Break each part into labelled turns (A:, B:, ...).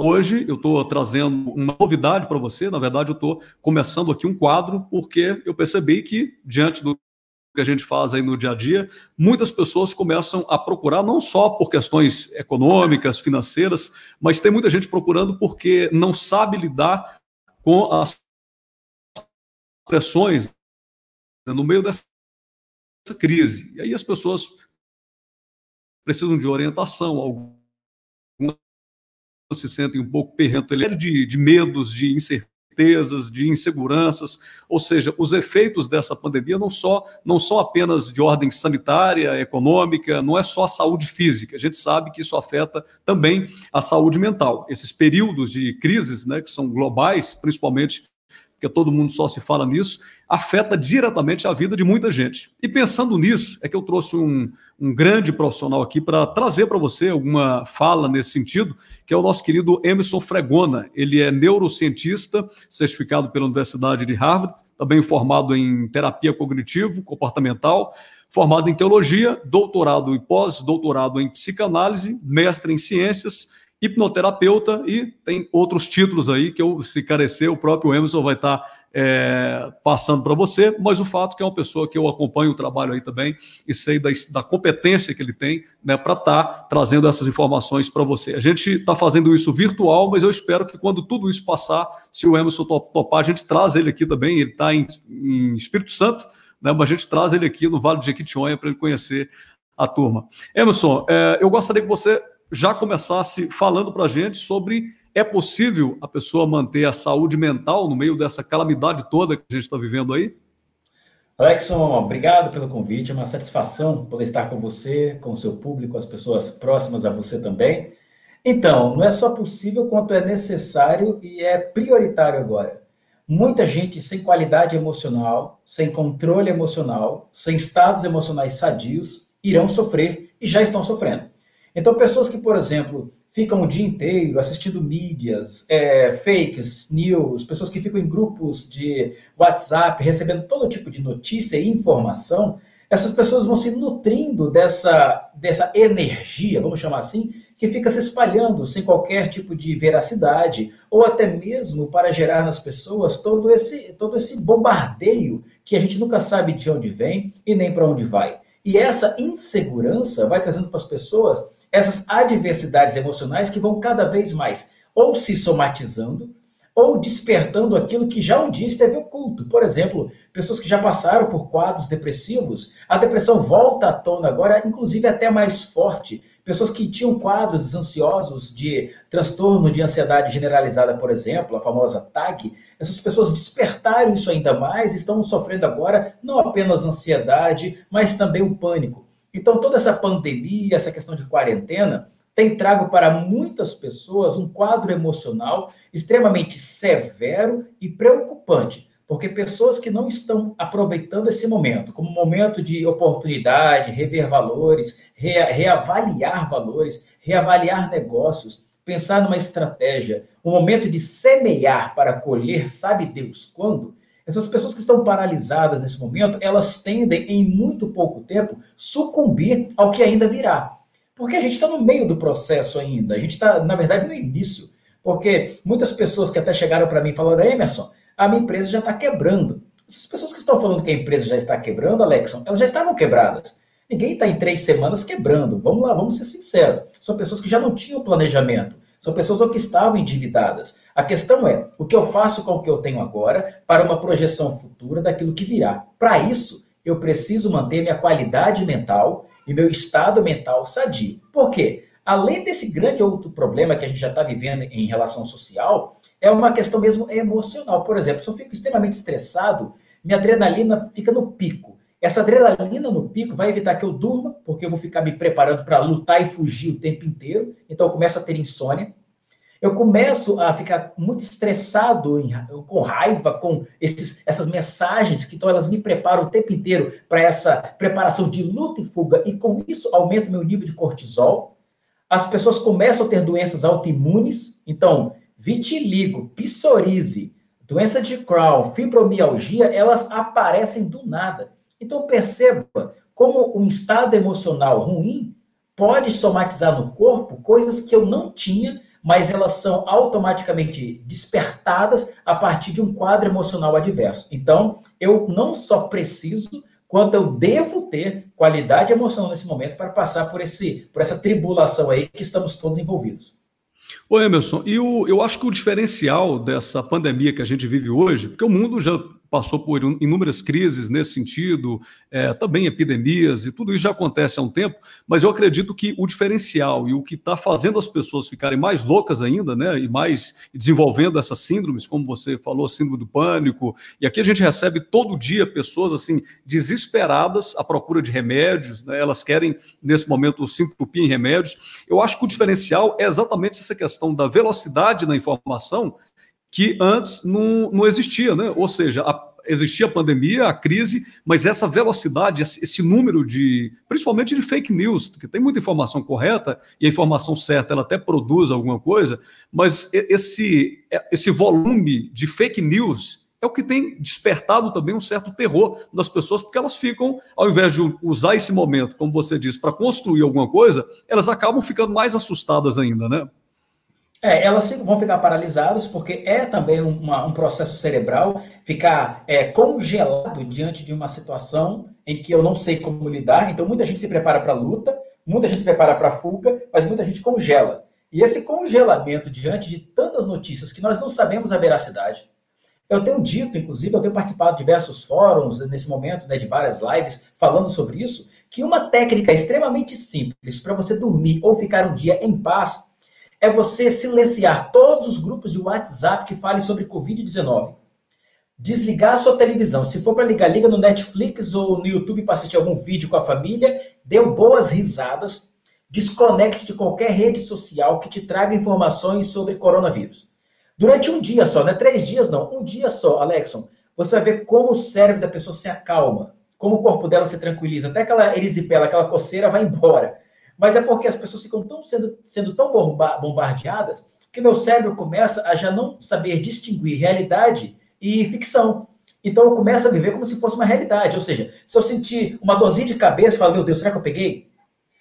A: Hoje eu estou trazendo uma novidade para você. Na verdade, eu estou começando aqui um quadro porque eu percebi que, diante do que a gente faz aí no dia a dia, muitas pessoas começam a procurar não só por questões econômicas, financeiras, mas tem muita gente procurando porque não sabe lidar com as pressões no meio dessa crise. E aí as pessoas precisam de orientação, se sentem um pouco perrento de, de medos, de incertezas, de inseguranças, ou seja, os efeitos dessa pandemia não só não são apenas de ordem sanitária, econômica, não é só a saúde física. A gente sabe que isso afeta também a saúde mental. Esses períodos de crises, né, que são globais, principalmente porque todo mundo só se fala nisso, afeta diretamente a vida de muita gente. E pensando nisso, é que eu trouxe um, um grande profissional aqui para trazer para você alguma fala nesse sentido, que é o nosso querido Emerson Fregona. Ele é neurocientista, certificado pela Universidade de Harvard, também formado em terapia cognitivo-comportamental, formado em teologia, doutorado e pós-doutorado em psicanálise, mestre em ciências hipnoterapeuta e tem outros títulos aí que eu, se carecer, o próprio Emerson vai estar é, passando para você, mas o fato que é uma pessoa que eu acompanho o trabalho aí também e sei da, da competência que ele tem né, para estar tá trazendo essas informações para você. A gente está fazendo isso virtual, mas eu espero que quando tudo isso passar, se o Emerson topar, a gente traz ele aqui também, ele está em, em Espírito Santo, né, mas a gente traz ele aqui no Vale de Jequitinhonha para ele conhecer a turma. Emerson, é, eu gostaria que você já começasse falando para a gente sobre é possível a pessoa manter a saúde mental no meio dessa calamidade toda que a gente está vivendo aí?
B: Alexson, obrigado pelo convite. É uma satisfação poder estar com você, com o seu público, as pessoas próximas a você também. Então, não é só possível quanto é necessário e é prioritário agora. Muita gente sem qualidade emocional, sem controle emocional, sem estados emocionais sadios, irão sofrer e já estão sofrendo. Então, pessoas que, por exemplo, ficam o dia inteiro assistindo mídias, é, fakes, news, pessoas que ficam em grupos de WhatsApp recebendo todo tipo de notícia e informação, essas pessoas vão se nutrindo dessa, dessa energia, vamos chamar assim, que fica se espalhando sem qualquer tipo de veracidade, ou até mesmo para gerar nas pessoas todo esse, todo esse bombardeio que a gente nunca sabe de onde vem e nem para onde vai. E essa insegurança vai trazendo para as pessoas essas adversidades emocionais que vão cada vez mais ou se somatizando ou despertando aquilo que já um dia esteve oculto. Por exemplo, pessoas que já passaram por quadros depressivos, a depressão volta à tona agora, inclusive até mais forte. Pessoas que tinham quadros ansiosos de transtorno de ansiedade generalizada, por exemplo, a famosa TAG, essas pessoas despertaram isso ainda mais, estão sofrendo agora não apenas ansiedade, mas também o pânico. Então, toda essa pandemia, essa questão de quarentena, tem trago para muitas pessoas um quadro emocional extremamente severo e preocupante, porque pessoas que não estão aproveitando esse momento como um momento de oportunidade, rever valores, reavaliar valores, reavaliar negócios, pensar numa estratégia, um momento de semear para colher, sabe Deus quando? Essas pessoas que estão paralisadas nesse momento, elas tendem, em muito pouco tempo, sucumbir ao que ainda virá. Porque a gente está no meio do processo ainda, a gente está, na verdade, no início. Porque muitas pessoas que até chegaram para mim e falaram, Emerson, a minha empresa já está quebrando. Essas pessoas que estão falando que a empresa já está quebrando, Alexson, elas já estavam quebradas. Ninguém está em três semanas quebrando. Vamos lá, vamos ser sinceros. São pessoas que já não tinham planejamento. São pessoas que estavam endividadas. A questão é, o que eu faço com o que eu tenho agora para uma projeção futura daquilo que virá? Para isso, eu preciso manter minha qualidade mental e meu estado mental sadio. Por quê? Além desse grande outro problema que a gente já está vivendo em relação social, é uma questão mesmo emocional. Por exemplo, se eu fico extremamente estressado, minha adrenalina fica no pico. Essa adrenalina no pico vai evitar que eu durma, porque eu vou ficar me preparando para lutar e fugir o tempo inteiro. Então eu começo a ter insônia. Eu começo a ficar muito estressado, com raiva, com esses, essas mensagens que então elas me preparam o tempo inteiro para essa preparação de luta e fuga, e com isso aumenta o meu nível de cortisol. As pessoas começam a ter doenças autoimunes, então vitiligo, psoríase, doença de Crohn, fibromialgia, elas aparecem do nada. Então perceba como um estado emocional ruim pode somatizar no corpo coisas que eu não tinha mas elas são automaticamente despertadas a partir de um quadro emocional adverso. Então, eu não só preciso, quanto eu devo ter qualidade emocional nesse momento para passar por, esse, por essa tribulação aí que estamos todos envolvidos.
A: Ô Emerson, e o, eu acho que o diferencial dessa pandemia que a gente vive hoje, porque o mundo já passou por inúmeras crises nesse sentido, é, também epidemias, e tudo isso já acontece há um tempo, mas eu acredito que o diferencial e o que está fazendo as pessoas ficarem mais loucas ainda, né, e mais desenvolvendo essas síndromes, como você falou, síndrome do pânico, e aqui a gente recebe todo dia pessoas assim desesperadas à procura de remédios, né, elas querem nesse momento se entupir em remédios. Eu acho que o diferencial é exatamente essa questão da velocidade na informação que antes não, não existia, né? Ou seja, a, existia a pandemia, a crise, mas essa velocidade, esse número de, principalmente de fake news, que tem muita informação correta e a informação certa ela até produz alguma coisa, mas esse, esse volume de fake news é o que tem despertado também um certo terror das pessoas, porque elas ficam, ao invés de usar esse momento, como você disse, para construir alguma coisa, elas acabam ficando mais assustadas ainda, né?
B: É, elas ficam, vão ficar paralisadas porque é também uma, um processo cerebral ficar é, congelado diante de uma situação em que eu não sei como lidar. Então, muita gente se prepara para a luta, muita gente se prepara para a fuga, mas muita gente congela. E esse congelamento diante de tantas notícias que nós não sabemos a veracidade. Eu tenho dito, inclusive, eu tenho participado de diversos fóruns nesse momento, né, de várias lives, falando sobre isso, que uma técnica extremamente simples para você dormir ou ficar um dia em paz é você silenciar todos os grupos de WhatsApp que falem sobre Covid-19. Desligar a sua televisão. Se for para ligar, liga no Netflix ou no YouTube para assistir algum vídeo com a família. Dê boas risadas. Desconecte de qualquer rede social que te traga informações sobre coronavírus. Durante um dia só, não é três dias não, um dia só, Alexon, você vai ver como o cérebro da pessoa se acalma, como o corpo dela se tranquiliza, até aquela erisipela, aquela coceira vai embora mas é porque as pessoas ficam tão sendo, sendo tão bombardeadas que meu cérebro começa a já não saber distinguir realidade e ficção. Então eu começo a viver como se fosse uma realidade. Ou seja, se eu sentir uma dorzinha de cabeça, eu falo, meu Deus, será que eu peguei?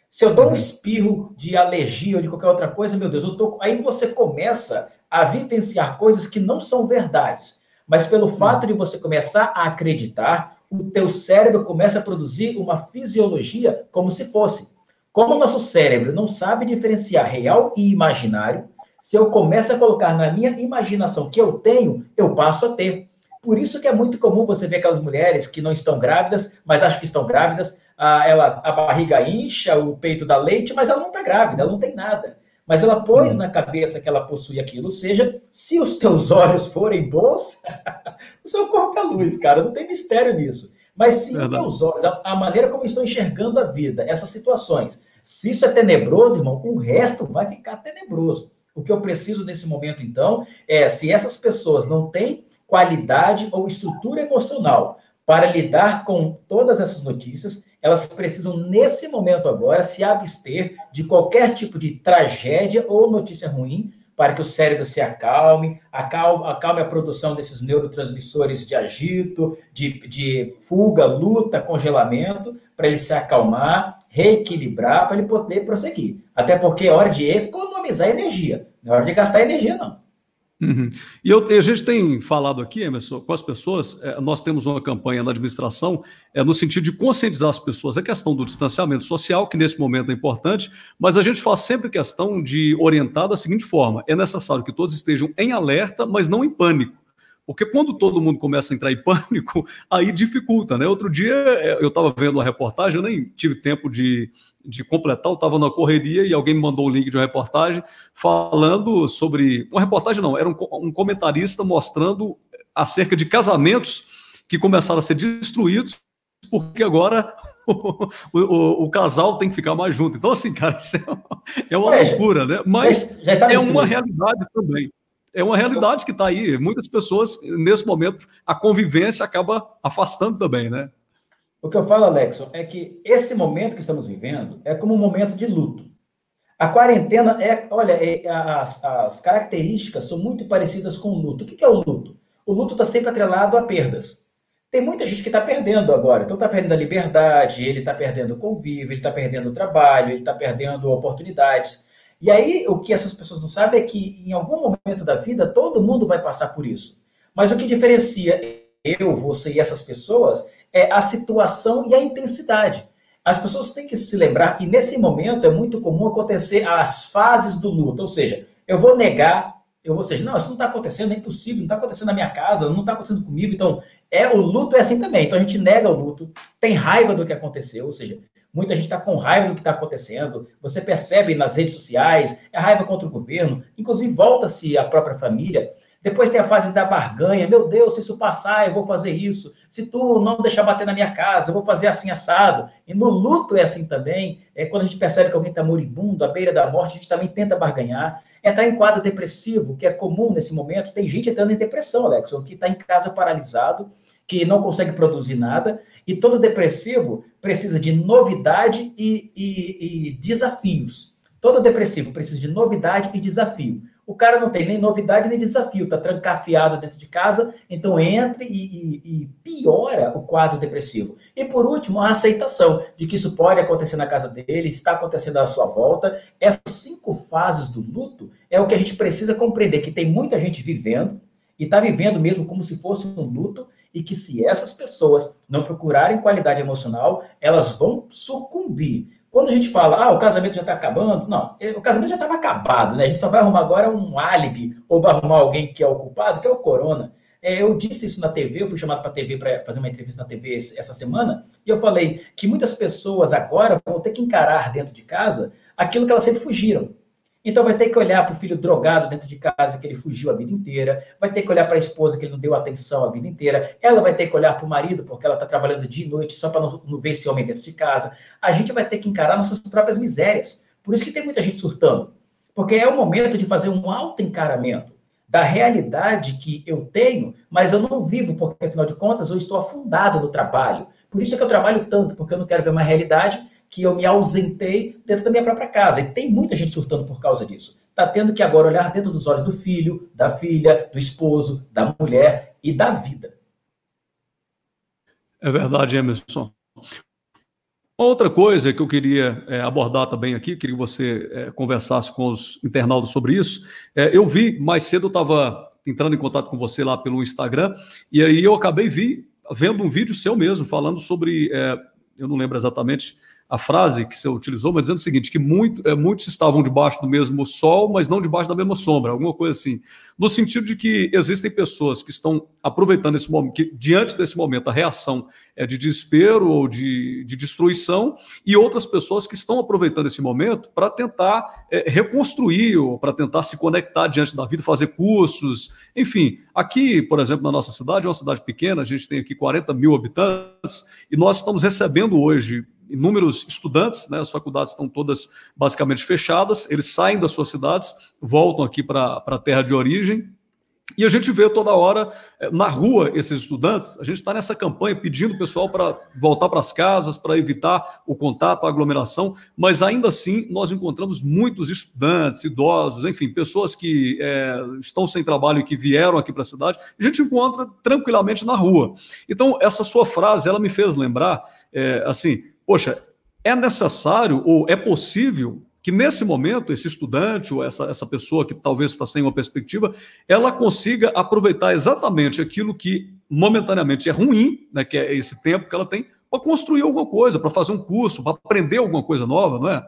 B: Se eu dou um uhum. espirro de alergia ou de qualquer outra coisa, meu Deus, eu tô... aí você começa a vivenciar coisas que não são verdades. Mas pelo uhum. fato de você começar a acreditar, o teu cérebro começa a produzir uma fisiologia como se fosse. Como o nosso cérebro não sabe diferenciar real e imaginário, se eu começo a colocar na minha imaginação que eu tenho, eu passo a ter. Por isso que é muito comum você ver aquelas mulheres que não estão grávidas, mas acham que estão grávidas, a, ela, a barriga incha, o peito dá leite, mas ela não está grávida, ela não tem nada. Mas ela pôs na cabeça que ela possui aquilo. Ou seja, se os teus olhos forem bons, o seu corpo é luz, cara. Não tem mistério nisso. Mas se os meus olhos, a, a, maneira como estou enxergando a vida, essas situações, se isso é tenebroso, irmão, o resto vai ficar tenebroso. O que eu preciso nesse momento, então, é se essas pessoas não têm qualidade ou estrutura emocional para lidar com todas essas notícias, elas precisam, nesse momento agora, se abster de qualquer tipo de tragédia ou notícia ruim, para que o cérebro se acalme, acalme, acalme a produção desses neurotransmissores de agito, de, de fuga, luta, congelamento, para ele se acalmar, reequilibrar, para ele poder prosseguir. Até porque é hora de economizar energia, não é hora de gastar energia, não.
A: Uhum. E eu, a gente tem falado aqui, Emerson, com as pessoas, é, nós temos uma campanha na administração é, no sentido de conscientizar as pessoas a questão do distanciamento social, que nesse momento é importante, mas a gente faz sempre questão de orientar da seguinte forma: é necessário que todos estejam em alerta, mas não em pânico. Porque quando todo mundo começa a entrar em pânico, aí dificulta, né? Outro dia é, eu estava vendo uma reportagem, eu nem tive tempo de, de completar, eu estava na correria e alguém me mandou o link de uma reportagem falando sobre. Uma reportagem não, era um, um comentarista mostrando acerca de casamentos que começaram a ser destruídos porque agora o, o, o, casal tem que ficar mais junto. Então, assim, cara, isso é uma, é loucura, né? Mas é uma realidade também é uma realidade que está aí. Muitas pessoas, nesse momento, a convivência acaba afastando também, né?
B: O que eu falo, Alexson, é que esse momento que estamos vivendo é como um momento de luto. A quarentena é, olha, é, as, as, características são muito parecidas com o luto. O que é o luto? O luto está sempre atrelado a perdas. Tem muita gente que está perdendo agora. Então está perdendo a liberdade, ele está perdendo o convívio, ele está perdendo o trabalho, ele está perdendo oportunidades. E aí, o que essas pessoas não sabem é que em algum momento da vida, todo mundo vai passar por isso. Mas o que diferencia eu, você e essas pessoas é a situação e a intensidade. As pessoas têm que se lembrar que nesse momento é muito comum acontecer as fases do luto, ou seja, eu vou negar, eu vou seja, não, isso não está acontecendo, é impossível, não está acontecendo na minha casa, não está acontecendo comigo, então é o luto é assim também. Então a gente nega o luto, tem raiva do que aconteceu, ou seja, muita gente está com raiva do que está acontecendo. Você percebe nas redes sociais, é raiva contra o governo, inclusive volta-se a própria família. Depois tem a fase da barganha. Meu Deus, se isso passar, eu vou fazer isso. Se tu não deixar bater na minha casa, eu vou fazer assim assado. E no luto é assim também. É quando a gente percebe que alguém está moribundo, à beira da morte, a gente também tenta barganhar. Entrar em quadro depressivo, que é comum nesse momento. Tem gente entrando em depressão, Alex, que está em casa paralisado, que não consegue produzir nada. E todo depressivo precisa de novidade e, e, e desafios. Todo depressivo precisa de novidade e desafio. O cara não tem nem novidade nem desafio, está trancafiado dentro de casa, então entra e, e, e, piora o quadro depressivo. E por último, a aceitação de que isso pode acontecer na casa dele, está acontecendo à sua volta. Essas cinco fases do luto é o que a gente precisa compreender, que tem muita gente vivendo, e está vivendo mesmo como se fosse um luto, e que se essas pessoas não procurarem qualidade emocional, elas vão sucumbir quando a gente fala, ah, o casamento já está acabando, não, é, o casamento já estava acabado, né? A gente só vai arrumar agora um álibi, ou vai arrumar alguém que é o culpado, que é o corona. É, eu disse isso na TV, eu fui chamado para a TV para fazer uma entrevista na TV essa semana, e eu falei que muitas pessoas agora vão ter que encarar dentro de casa aquilo que elas sempre fugiram. Então vai ter que olhar para o filho drogado dentro de casa, que ele fugiu a vida inteira, vai ter que olhar para a esposa, que ele não deu atenção a vida inteira, ela vai ter que olhar para o marido, porque ela está trabalhando dia e noite só para não, não ver esse homem dentro de casa. A gente vai ter que encarar nossas próprias misérias. Por isso que tem muita gente surtando. Porque é o momento de fazer um auto-encaramento da realidade que eu tenho, mas eu não vivo, porque afinal de contas eu estou afundado no trabalho. Por isso é que eu trabalho tanto, porque eu não quero ver uma realidade que eu me ausentei dentro da minha própria casa. E tem muita gente surtando por causa disso. Está tendo que agora olhar dentro dos olhos do filho, da filha, do esposo, da mulher e da vida.
A: É verdade, Emerson. Outra coisa que eu queria é, abordar também aqui, queria que você é, conversasse com os internautas sobre isso. É, eu vi mais cedo, eu estava entrando em contato com você lá pelo Instagram, e aí eu acabei vi, vendo um vídeo seu mesmo, falando sobre, é, eu não lembro exatamente a frase que você utilizou, mas dizendo o seguinte, que muito, é, muitos estavam debaixo do mesmo sol, mas não debaixo da mesma sombra, alguma coisa assim. No sentido de que existem pessoas que estão aproveitando esse momento, que diante desse momento a reação é de desespero ou de, de destruição, e outras pessoas que estão aproveitando esse momento para tentar é, reconstruir ou para tentar se conectar diante da vida, fazer cursos, enfim. Aqui, por exemplo, na nossa cidade, é uma cidade pequena, a gente tem aqui 40 mil habitantes, e nós estamos recebendo hoje inúmeros estudantes, né, as faculdades estão todas basicamente fechadas, eles saem das suas cidades, voltam aqui para a terra de origem, e a gente vê toda hora eh, na rua esses estudantes, a gente está nessa campanha pedindo o pessoal para voltar para as casas, para evitar o contato, a aglomeração, mas ainda assim nós encontramos muitos estudantes, idosos, enfim, pessoas que é, estão sem trabalho e que vieram aqui para a cidade, a gente encontra tranquilamente na rua. Então, essa sua frase, ela me fez lembrar, é, assim, poxa, é necessário ou é possível que nesse momento esse estudante ou essa, essa pessoa que talvez está sem uma perspectiva, ela consiga aproveitar exatamente aquilo que momentaneamente é ruim, né, que é esse tempo que ela tem, para construir alguma coisa, para fazer um curso, para aprender alguma coisa nova, não é?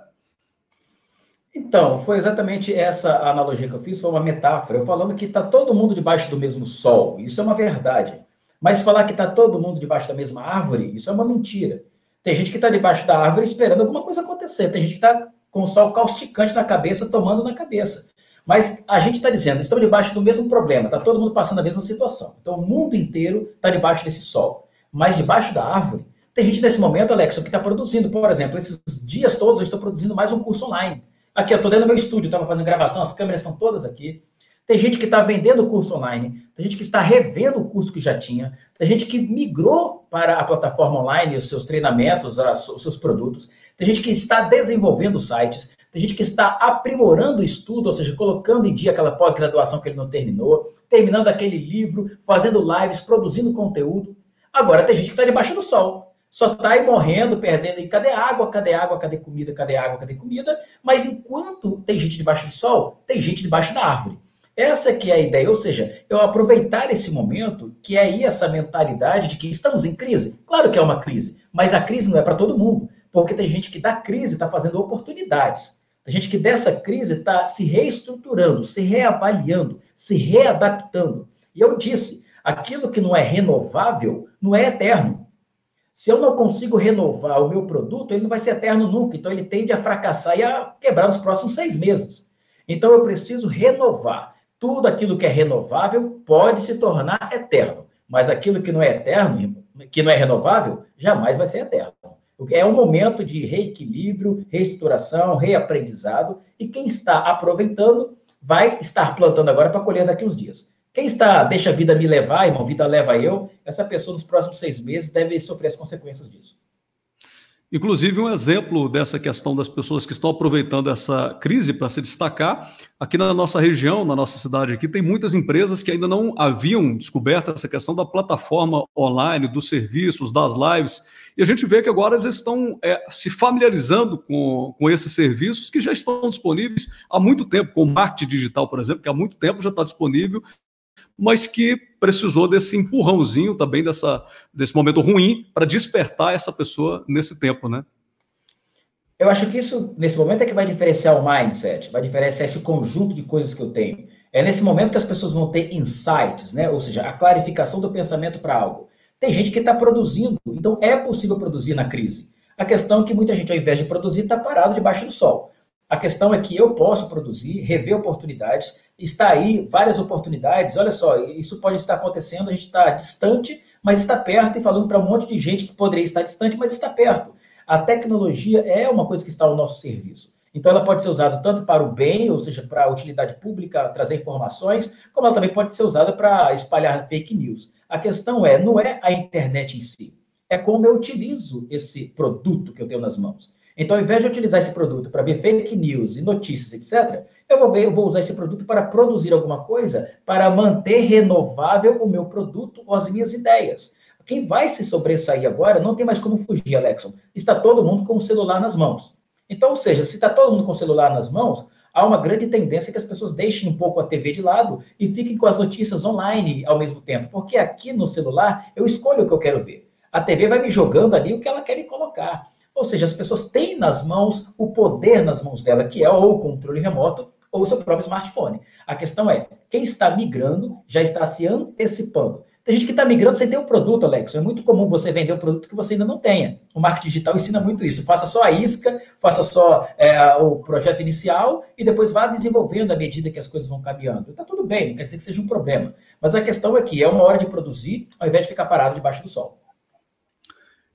B: Então, foi exatamente essa analogia que eu fiz, foi uma metáfora, eu falando que está todo mundo debaixo do mesmo sol, isso é uma verdade. Mas falar que está todo mundo debaixo da mesma árvore, isso é uma mentira. Tem gente que está debaixo da árvore esperando alguma coisa acontecer. Tem gente que está com o sol causticante na cabeça, tomando na cabeça. Mas a gente está dizendo, estamos debaixo do mesmo problema, está todo mundo passando a mesma situação. Então o mundo inteiro está debaixo desse sol. Mas debaixo da árvore, tem gente nesse momento, Alex, que está produzindo. Por exemplo, esses dias todos eu estou produzindo mais um curso online. Aqui, eu estou dentro do meu estúdio, estava fazendo gravação, as câmeras estão todas aqui. Tem gente que está vendendo o curso online, tem gente que está revendo o curso que já tinha, tem gente que migrou para a plataforma online os seus treinamentos, os seus produtos, tem gente que está desenvolvendo sites, tem gente que está aprimorando o estudo, ou seja, colocando em dia aquela pós-graduação que ele não terminou, terminando aquele livro, fazendo lives, produzindo conteúdo. Agora tem gente que está debaixo do sol. só está aí morrendo, perdendo. E cadê água? Cadê água? Cadê comida? Cadê água? Cadê comida? Mas enquanto tem gente debaixo do sol, tem gente debaixo da árvore. Essa que é a ideia, ou seja, eu aproveitar esse momento, que é aí essa mentalidade de que estamos em crise. Claro que é uma crise, mas a crise não é para todo mundo, porque tem gente que da crise está fazendo oportunidades. Tem gente que dessa crise está se reestruturando, se reavaliando, se readaptando. E eu disse, aquilo que não é renovável não é eterno. Se eu não consigo renovar o meu produto, ele não vai ser eterno nunca. Então, ele tende a fracassar e a quebrar nos próximos seis meses. Então, eu preciso renovar. Tudo aquilo que é renovável pode se tornar eterno. Mas aquilo que não é eterno, que não é renovável, jamais vai ser eterno. É um momento de reequilíbrio, reestruturação, reaprendizado. E quem está aproveitando vai estar plantando agora para colher daqui uns dias. Quem está, deixa a vida me levar, irmão, vida leva eu, essa pessoa nos próximos seis meses deve sofrer as consequências disso.
A: Inclusive, um exemplo dessa questão das pessoas que estão aproveitando essa crise para se destacar, aqui na nossa região, na nossa cidade aqui, tem muitas empresas que ainda não haviam descoberto essa questão da plataforma online, dos serviços, das lives, e a gente vê que agora eles estão é, se familiarizando com, com esses serviços que já estão disponíveis há muito tempo, como marketing digital, por exemplo, que há muito tempo já está disponível mas que precisou desse empurrãozinho também, dessa, desse momento ruim, para despertar essa pessoa nesse tempo, né?
B: Eu acho que isso, nesse momento, é que vai diferenciar o mindset, vai diferenciar esse conjunto de coisas que eu tenho. É nesse momento que as pessoas vão ter insights, né? ou seja, a clarificação do pensamento para algo. Tem gente que está produzindo, então é possível produzir na crise. A questão é que muita gente, ao invés de produzir, está parado debaixo do sol. A questão é que eu posso produzir, rever oportunidades, está aí várias oportunidades. Olha só, isso pode estar acontecendo, a gente está distante, mas está perto, e falando para um monte de gente que poderia estar distante, mas está perto. A tecnologia é uma coisa que está ao nosso serviço. Então, ela pode ser usada tanto para o bem, ou seja, para a utilidade pública, trazer informações, como ela também pode ser usada para espalhar fake news. A questão é, não é a internet em si, é como eu utilizo esse produto que eu tenho nas mãos. Então, ao invés de utilizar esse produto para ver fake news e notícias, etc., eu vou ver, eu vou usar esse produto para produzir alguma coisa para manter renovável o meu produto ou as minhas ideias. Quem vai se sobressair agora não tem mais como fugir, Alexon. Está todo mundo com o celular nas mãos. Então, ou seja, se está todo mundo com o celular nas mãos, há uma grande tendência que as pessoas deixem um pouco a TV de lado e fiquem com as notícias online ao mesmo tempo. Porque aqui no celular eu escolho o que eu quero ver. A TV vai me jogando ali o que ela quer me colocar. Ou seja, as pessoas têm nas mãos o poder nas mãos dela, que é ou o controle remoto ou o seu próprio smartphone. A questão é, quem está migrando já está se antecipando. Tem gente que está migrando sem ter o produto, Alex. É muito comum você vender um produto que você ainda não tenha. O marketing digital ensina muito isso. Faça só a isca, faça só é, o projeto inicial e depois vá desenvolvendo à medida que as coisas vão caminhando. Está tudo bem, não quer dizer que seja um problema. Mas a questão é que é uma hora de produzir ao invés de ficar parado debaixo do sol.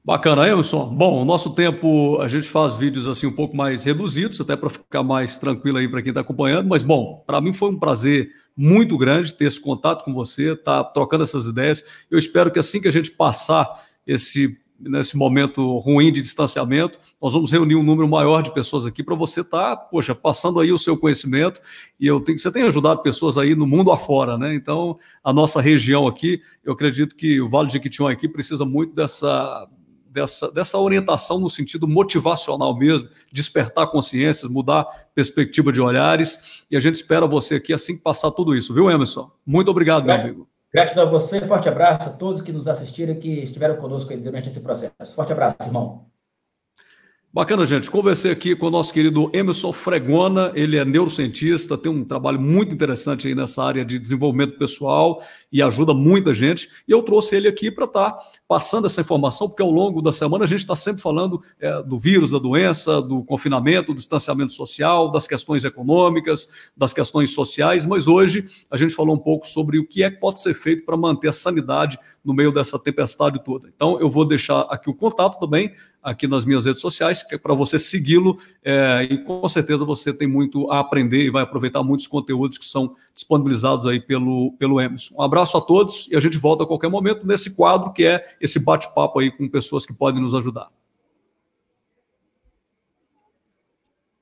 A: Bacana, Emerson. Bom, o nosso tempo, a gente faz vídeos assim um pouco mais reduzidos, até para ficar mais tranquilo aí para quem está acompanhando. Mas, bom, para mim foi um prazer muito grande ter esse contato com você, estar tá trocando essas ideias. Eu espero que assim que a gente passar esse nesse momento ruim de distanciamento, nós vamos reunir um número maior de pessoas aqui para você estar, tá, poxa, passando aí o seu conhecimento e eu tenho, você tem ajudado pessoas aí no mundo afora, né? Então, a nossa região aqui, eu acredito que o Vale de Jequitinhonha aqui precisa muito dessa dessa, dessa orientação no sentido motivacional mesmo, despertar consciências, mudar perspectiva de olhares. E a gente espera você aqui assim que passar tudo isso, viu, Emerson? Muito obrigado, meu amigo.
B: Gratidão a você, forte abraço a todos que nos assistiram e que estiveram conosco durante esse processo. Forte abraço, irmão.
A: Bacana, gente. Conversei aqui com o nosso querido Emerson Fregona. Ele é neurocientista, tem um trabalho muito interessante aí nessa área de desenvolvimento pessoal e ajuda muita gente. E eu trouxe ele aqui para estar tá passando essa informação, porque ao longo da semana a gente está sempre falando é, do vírus, da doença, do confinamento, do distanciamento social, das questões econômicas, das questões sociais. Mas hoje a gente falou um pouco sobre o que é que pode ser feito para manter a sanidade no meio dessa tempestade toda. Então eu vou deixar aqui o contato também aqui nas minhas redes sociais, que é para você segui-lo é, e com certeza você tem muito a aprender e vai aproveitar muitos conteúdos que são disponibilizados aí pelo, pelo Emerson. Um abraço a todos e a gente volta a qualquer momento nesse quadro que é esse bate-papo aí com pessoas que podem nos ajudar.